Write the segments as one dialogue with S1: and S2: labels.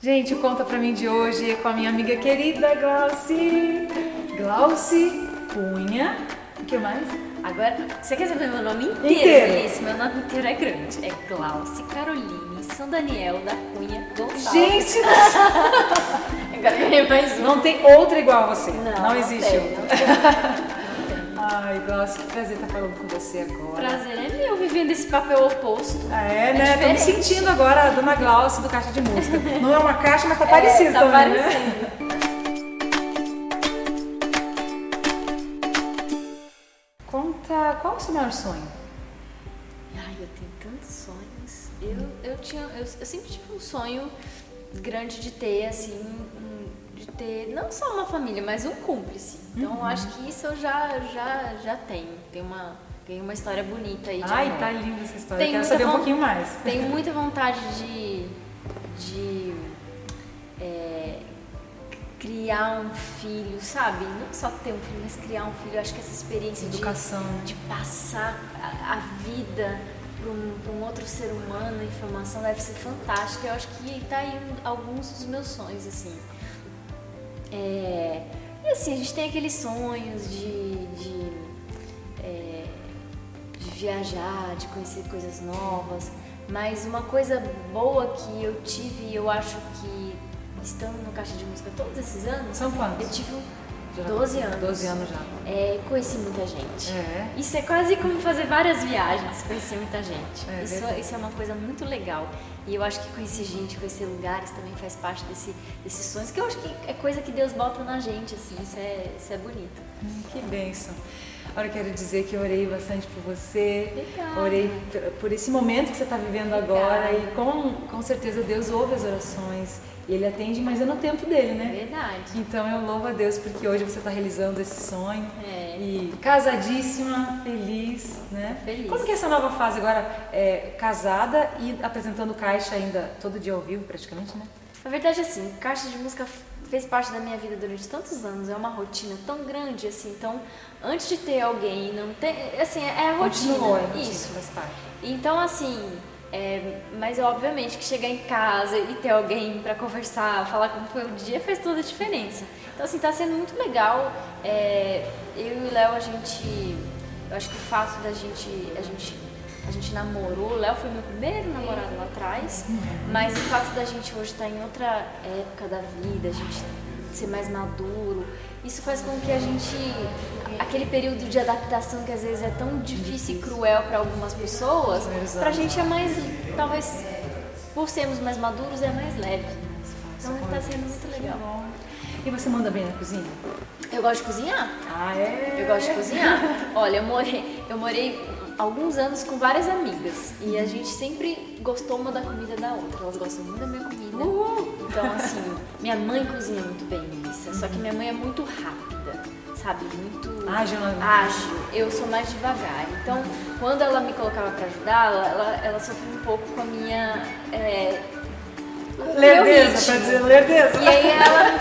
S1: Gente, Conta Pra Mim de hoje com a minha amiga querida Glauci. Glauci Cunha. O que mais?
S2: Agora, você quer saber meu nome inteiro?
S1: Inteiro.
S2: Esse meu nome inteiro é grande. É Glauci Caroline São Daniel da Cunha Gonçalves.
S1: Gente,
S2: Agora ganhei mais um.
S1: não tem outra igual a você.
S2: Não,
S1: Não,
S2: não
S1: existe
S2: tem,
S1: outra.
S2: não.
S1: Ai, Glauci, que prazer estar falando com você agora.
S2: Prazer é meu vivendo esse papel oposto.
S1: Ah, é, né? Tô me sentindo agora a Dona Glauci do Caixa de Música. Não é uma caixa, mas tá parecido
S2: tá
S1: também, né? Conta, qual é o seu maior sonho?
S2: Ai, eu tenho tantos sonhos. Eu, eu, tinha, eu, eu sempre tive um sonho grande de ter, assim, um- ter não só uma família, mas um cúmplice. Então eu acho que isso eu já, já, já tenho. Tem uma, tem uma história bonita aí de
S1: Ai,
S2: amor.
S1: tá linda essa história.
S2: Tem
S1: Quero saber um pouquinho mais.
S2: Tenho muita vontade de, de é, criar um filho, sabe? Não só ter um filho, mas criar um filho. Eu acho que essa experiência de
S1: Educação.
S2: de passar a, a vida para um, um outro ser humano, a informação deve ser fantástica. Eu acho que tá aí um- alguns dos meus sonhos, assim. É, e assim, a gente tem aqueles sonhos de, de, é, de viajar, de conhecer coisas novas, mas uma coisa boa que eu tive, eu acho que estando no Caixa de Música todos esses anos,
S1: São quantos?
S2: eu tive
S1: Já-
S2: 12 anos.
S1: 12 anos já.
S2: É, conheci muita gente.
S1: É.
S2: Isso é quase como fazer várias viagens, conhecer muita gente.
S1: É
S2: isso,
S1: verdade.
S2: isso é uma coisa muito legal. E eu acho que conhecer gente, conhecer lugares também faz parte desse, desses sonhos, que eu acho que é coisa que Deus bota na gente, assim, isso é, isso é bonito.
S1: Hum, Que bênção. Agora eu quero dizer que eu orei bastante por você.
S2: Obrigada.
S1: Orei por- esse momento que você está vivendo agora. E com, com certeza Deus ouve as orações. E Ele atende, mas é no tempo dele, né?
S2: verdade.
S1: Então eu louvo a Deus porque hoje você está realizando esse sonho.
S2: É.
S1: E casadíssima, feliz, né?
S2: Feliz.
S1: Como que é essa nova fase agora? É, casada e apresentando caixa ainda todo dia ao vivo, praticamente, né?
S2: Na verdade, assim, caixa de música fez parte da minha vida durante tantos anos, é uma rotina tão grande, assim, então, antes de ter alguém, não tem, assim, é a rotina.
S1: Continua, é rotina,
S2: Isso.
S1: faz parte.
S2: Então, assim, é, mas obviamente que chegar em casa e ter alguém pra conversar, falar como foi o dia, faz toda a diferença. Então, assim, tá sendo muito legal. É, eu e o Léo, a gente. Eu acho que o fato da gente. A gente, a gente namorou, o Léo foi meu primeiro namorado lá atrás, mas o fato da gente hoje estar em outra época da vida, a gente ser mais maduro, isso faz com que a gente. aquele período de adaptação que às vezes é tão difícil e cruel para algumas pessoas,
S1: Exato.
S2: pra gente é mais. talvez por sermos mais maduros é mais leve. Então tá sendo muito legal.
S1: E você manda bem na cozinha?
S2: Eu gosto de cozinhar.
S1: Ah, é?
S2: Eu gosto de cozinhar. Olha, eu morei, eu morei alguns anos com várias amigas e a gente sempre gostou uma da comida da outra. Elas gostam muito da minha comida. Então, assim, minha mãe cozinha muito bem, Melissa. Só que minha mãe é muito rápida, sabe? Muito
S1: Ágil, né?
S2: ágil. Eu sou mais devagar. Então, quando ela me colocava pra ajudar, ela, ela, ela sofria um pouco com a minha. É,
S1: Lerdeza, pra dizer lerdeza.
S2: E aí ela me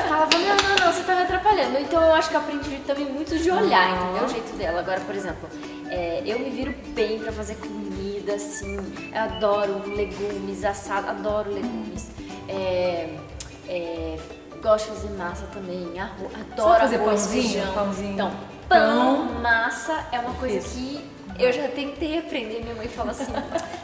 S2: não, você tá me atrapalhando. Então eu acho que eu aprendi também muito de olhar, entendeu? O jeito dela. Agora, por exemplo, é, eu me viro bem pra fazer comida, assim. Eu adoro legumes, assado, adoro legumes. É, é, gosto de fazer massa também, arroz, adoro
S1: fazer
S2: arroz,
S1: pãozinho?
S2: feijão.
S1: Pãozinho?
S2: Então,
S1: Pão.
S2: pão, massa é uma coisa
S1: Isso.
S2: que eu já tentei aprender. Minha mãe fala assim: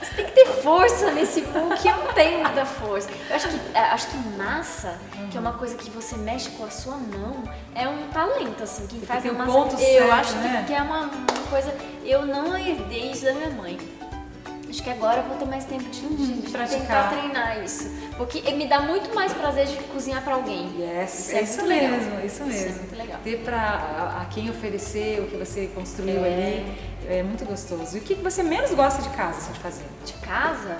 S2: você tem que ter força nesse que eu não tenho muita força. Eu acho que, é, acho que massa, que é uma coisa que você mexe com a sua mão, é um talento, assim. Quem faz
S1: tem
S2: a
S1: o
S2: massa.
S1: ponto
S2: eu
S1: certo,
S2: acho que-
S1: né?
S2: que, é uma, uma coisa. Eu não herdei isso da minha mãe. Acho que agora eu vou ter mais tempo de, de- de
S1: praticar.
S2: tentar treinar isso. Porque me dá muito mais prazer de cozinhar pra alguém.
S1: Yes,
S2: Isso
S1: é isso
S2: muito legal.
S1: mesmo, isso
S2: Isso é
S1: mesmo.
S2: muito legal.
S1: Ter pra a, a quem oferecer o que você construiu
S2: É.
S1: ali é muito gostoso. E o que você menos gosta de casa, assim, de fazer?
S2: De casa?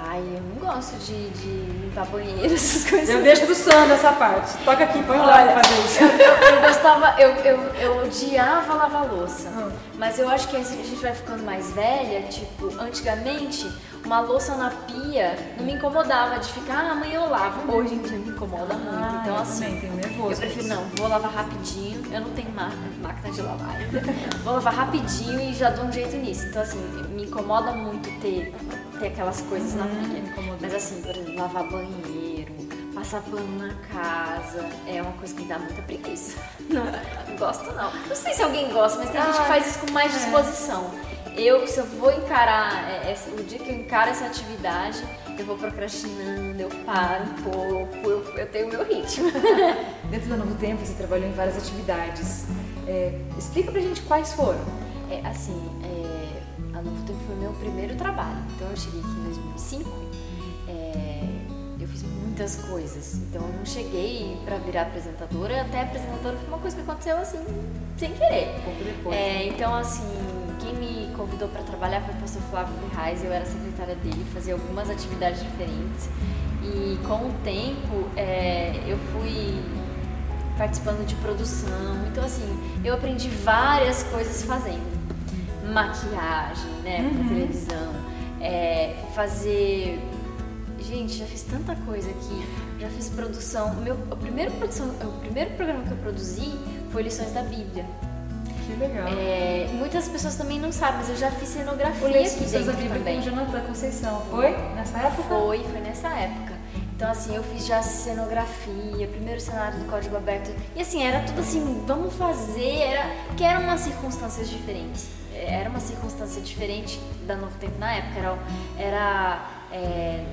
S2: Ai, eu não gosto de, de limpar banheiro, essas coisas.
S1: Eu deixo pro Sandro essa parte. Toca aqui, põe lá pra fazer isso.
S2: Eu, eu, eu gostava, eu, eu, eu odiava lavar louça.
S1: Hum.
S2: Mas eu acho que a gente vai ficando mais velha, tipo, antigamente, uma louça na pia não me incomodava de ficar, ah, amanhã eu lavo. Hoje em dia me incomoda muito.
S1: Ah,
S2: então,
S1: eu
S2: assim,
S1: também tenho nervoso
S2: eu prefiro, não, vou lavar rapidinho. Eu não tenho má- máquina de lavar ainda. vou lavar rapidinho e já dou um jeito nisso. Então, assim, me incomoda muito ter, ter aquelas coisas na
S1: Uhum,
S2: pia.
S1: incomoda.
S2: Mas, assim, por exemplo, lavar banheiro, passar pano na casa é uma coisa que me dá muita preguiça. Não, não gosto não. Não sei se alguém gosta, mas tem gente que faz isso com mais disposição. Eu, se eu vou encarar, é, é, o dia que eu encaro essa atividade, eu vou procrastinando, eu paro um pouco, eu, eu tenho o meu ritmo.
S1: Dentro do Novo Tempo você trabalhou em várias atividades. É, explica pra gente quais foram.
S2: É, assim, é, a Novo Tempo foi meu primeiro trabalho. Então eu cheguei aqui em 2005, é, eu fiz muitas coisas. Então eu não cheguei pra virar apresentadora, até apresentadora foi uma coisa que aconteceu assim, sem querer.
S1: Um pouco depois.
S2: É, então, assim, quem me convidou para trabalhar foi o pastor Flávio Ferraz, eu era secretária dele, fazia algumas atividades diferentes. E com o tempo, é, eu fui participando de produção. Então, assim, eu aprendi várias coisas fazendo. Maquiagem, né,
S1: Uhum.
S2: pra televisão. é, fazer... Gente, já fiz tanta coisa aqui. Já fiz produção... O meu, a primeira produção, o primeiro programa que eu produzi foi Lições da Bíblia.
S1: Que legal.
S2: É, muitas pessoas também não sabem, mas eu já fiz cenografia
S1: Leis
S2: aqui dentro
S1: Bíblia
S2: também.
S1: com Jonathan Conceição. Foi nessa época?
S2: Foi, foi nessa época. Então, assim, eu fiz já cenografia, primeiro cenário do Código Aberto. E, assim, era tudo assim, vamos fazer, era, que eram umas circunstâncias diferentes. É, Era uma circunstância diferente da Novo Tempo na época. Era, era, é,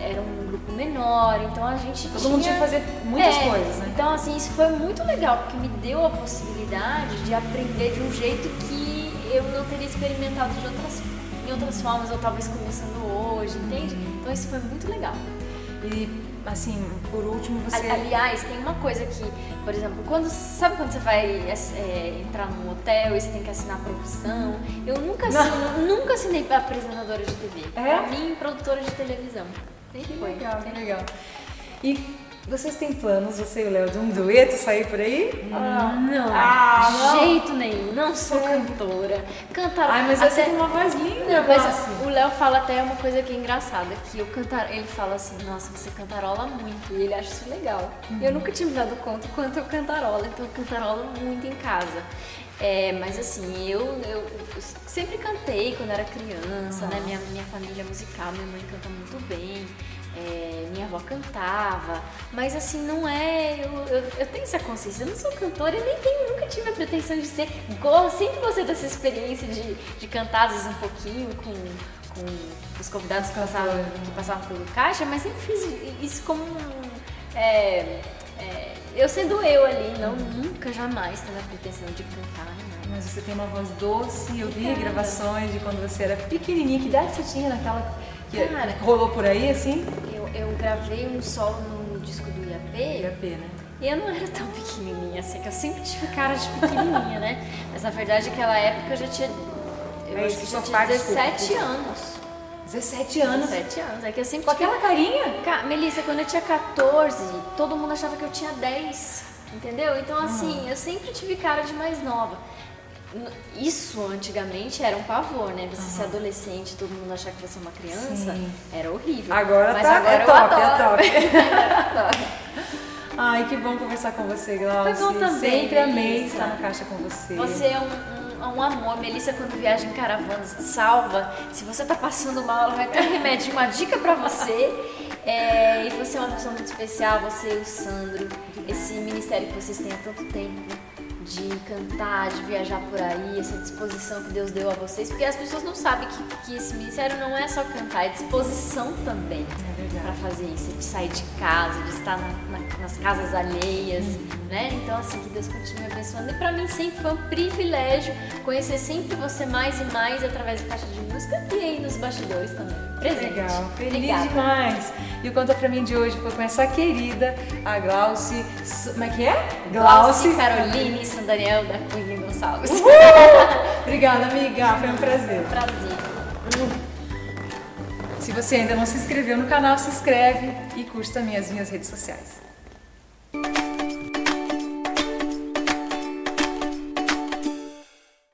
S2: era um grupo menor, então a gente
S1: Todo mundo tinha que fazer muitas
S2: É,
S1: coisas, né?
S2: Então, assim, isso foi muito legal, porque me deu a possibilidade de aprender de um jeito que eu não teria experimentado de outras, em outras formas, ou talvez começando hoje, entende? Então, isso foi muito legal.
S1: E, assim, por último, você...
S2: Ali- Aliás, tem uma coisa que, por exemplo, quando sabe quando você vai é, entrar num hotel e você tem que assinar a profissão? Eu nunca assino, nunca assinei para apresentadora de TV.
S1: É?
S2: Pra mim, produtora de televisão.
S1: Que legal, que legal. E vocês têm planos, você e o Léo, de um dueto sair por aí?
S2: Não,
S1: Ah,
S2: de
S1: não.
S2: jeito nenhum. Não sou cantora. Cantar.
S1: Ai, mas você tem uma voz linda,
S2: Não, mas
S1: Glauci.
S2: o Léo fala até uma coisa que é engraçada, que eu cantar, ele fala assim, nossa, você cantarola muito, e ele acha isso legal. E Eu nunca tinha me dado conta quanto eu cantarola, então eu cantarola muito em casa. É, mas assim, eu, eu, eu sempre cantei quando era criança, né? Minha, minha família é musical, minha mãe canta muito bem. É, minha avó cantava, mas assim, não é. Eu, eu, eu tenho essa consciência, eu não sou cantora e nem tenho, nunca tive a pretensão de ser. Sempre gostei dessa experiência de, de cantar, às vezes um pouquinho com, com os convidados que passavam, que passavam pelo caixa, mas sempre fiz isso como um. é, é, eu sendo eu ali, não, nunca, jamais tendo a pretensão de cantar.
S1: Mas você tem uma voz doce, eu vi gravações de quando você era pequenininha, que idade você tinha naquela que
S2: Cara.
S1: rolou por aí, assim?
S2: Eu, gravei um solo no disco do IAP,
S1: IAP, né?
S2: E eu não era tão pequenininha assim, que eu sempre tive cara de pequenininha, né? Mas na verdade, naquela época eu já tinha. Eu
S1: É
S2: acho que já tinha
S1: parte,
S2: 17
S1: desculpa.
S2: anos.
S1: 17 anos.
S2: 17 anos. É que eu sempre
S1: Com aquela carinha?
S2: Ca- Melissa, quando eu tinha 14, todo mundo achava que eu tinha 10. Entendeu? Então, assim, eu sempre tive cara de mais nova. Isso antigamente era um pavor, né? Você ser adolescente, todo mundo achar que você é uma criança,
S1: Sim.
S2: era horrível.
S1: Agora
S2: Mas
S1: tá-
S2: agora
S1: é
S2: eu
S1: top, é
S2: adoro.
S1: top.
S2: Eu adoro.
S1: Ai, que bom conversar com você, Glaucia.
S2: Foi bom também,
S1: Sempre amei estar na caixa com você.
S2: Você é um, um, um amor. Melissa, quando viaja em caravanas, salva. Se você tá passando mal, ela vai ter um remédio, uma dica pra você. É, e você é uma pessoa muito especial, você e o Sandro. Esse ministério que vocês têm há tanto tempo de cantar, de viajar por aí, essa disposição que Deus deu a vocês. Porque as pessoas não sabem que, que esse ministério não é só cantar, é disposição também. Para fazer isso, de sair de casa, de estar na- na- nas casas alheias, né? Então, assim, que Deus continue abençoando. E para mim sempre foi um privilégio conhecer sempre você mais e mais através da caixa de música e aí nos bastidores também. Presente.
S1: Legal, feliz
S2: Obrigada.
S1: demais. E o Conta Pra Mim de hoje foi com essa querida, a Glauci. Como é que é?
S2: Glauci, Caroline e São Daniel da Cunha Gonçalves.
S1: Obrigada, amiga. Foi um prazer.
S2: Prazer.
S1: Se você ainda não se inscreveu no canal, se inscreve e curte também as minhas redes sociais.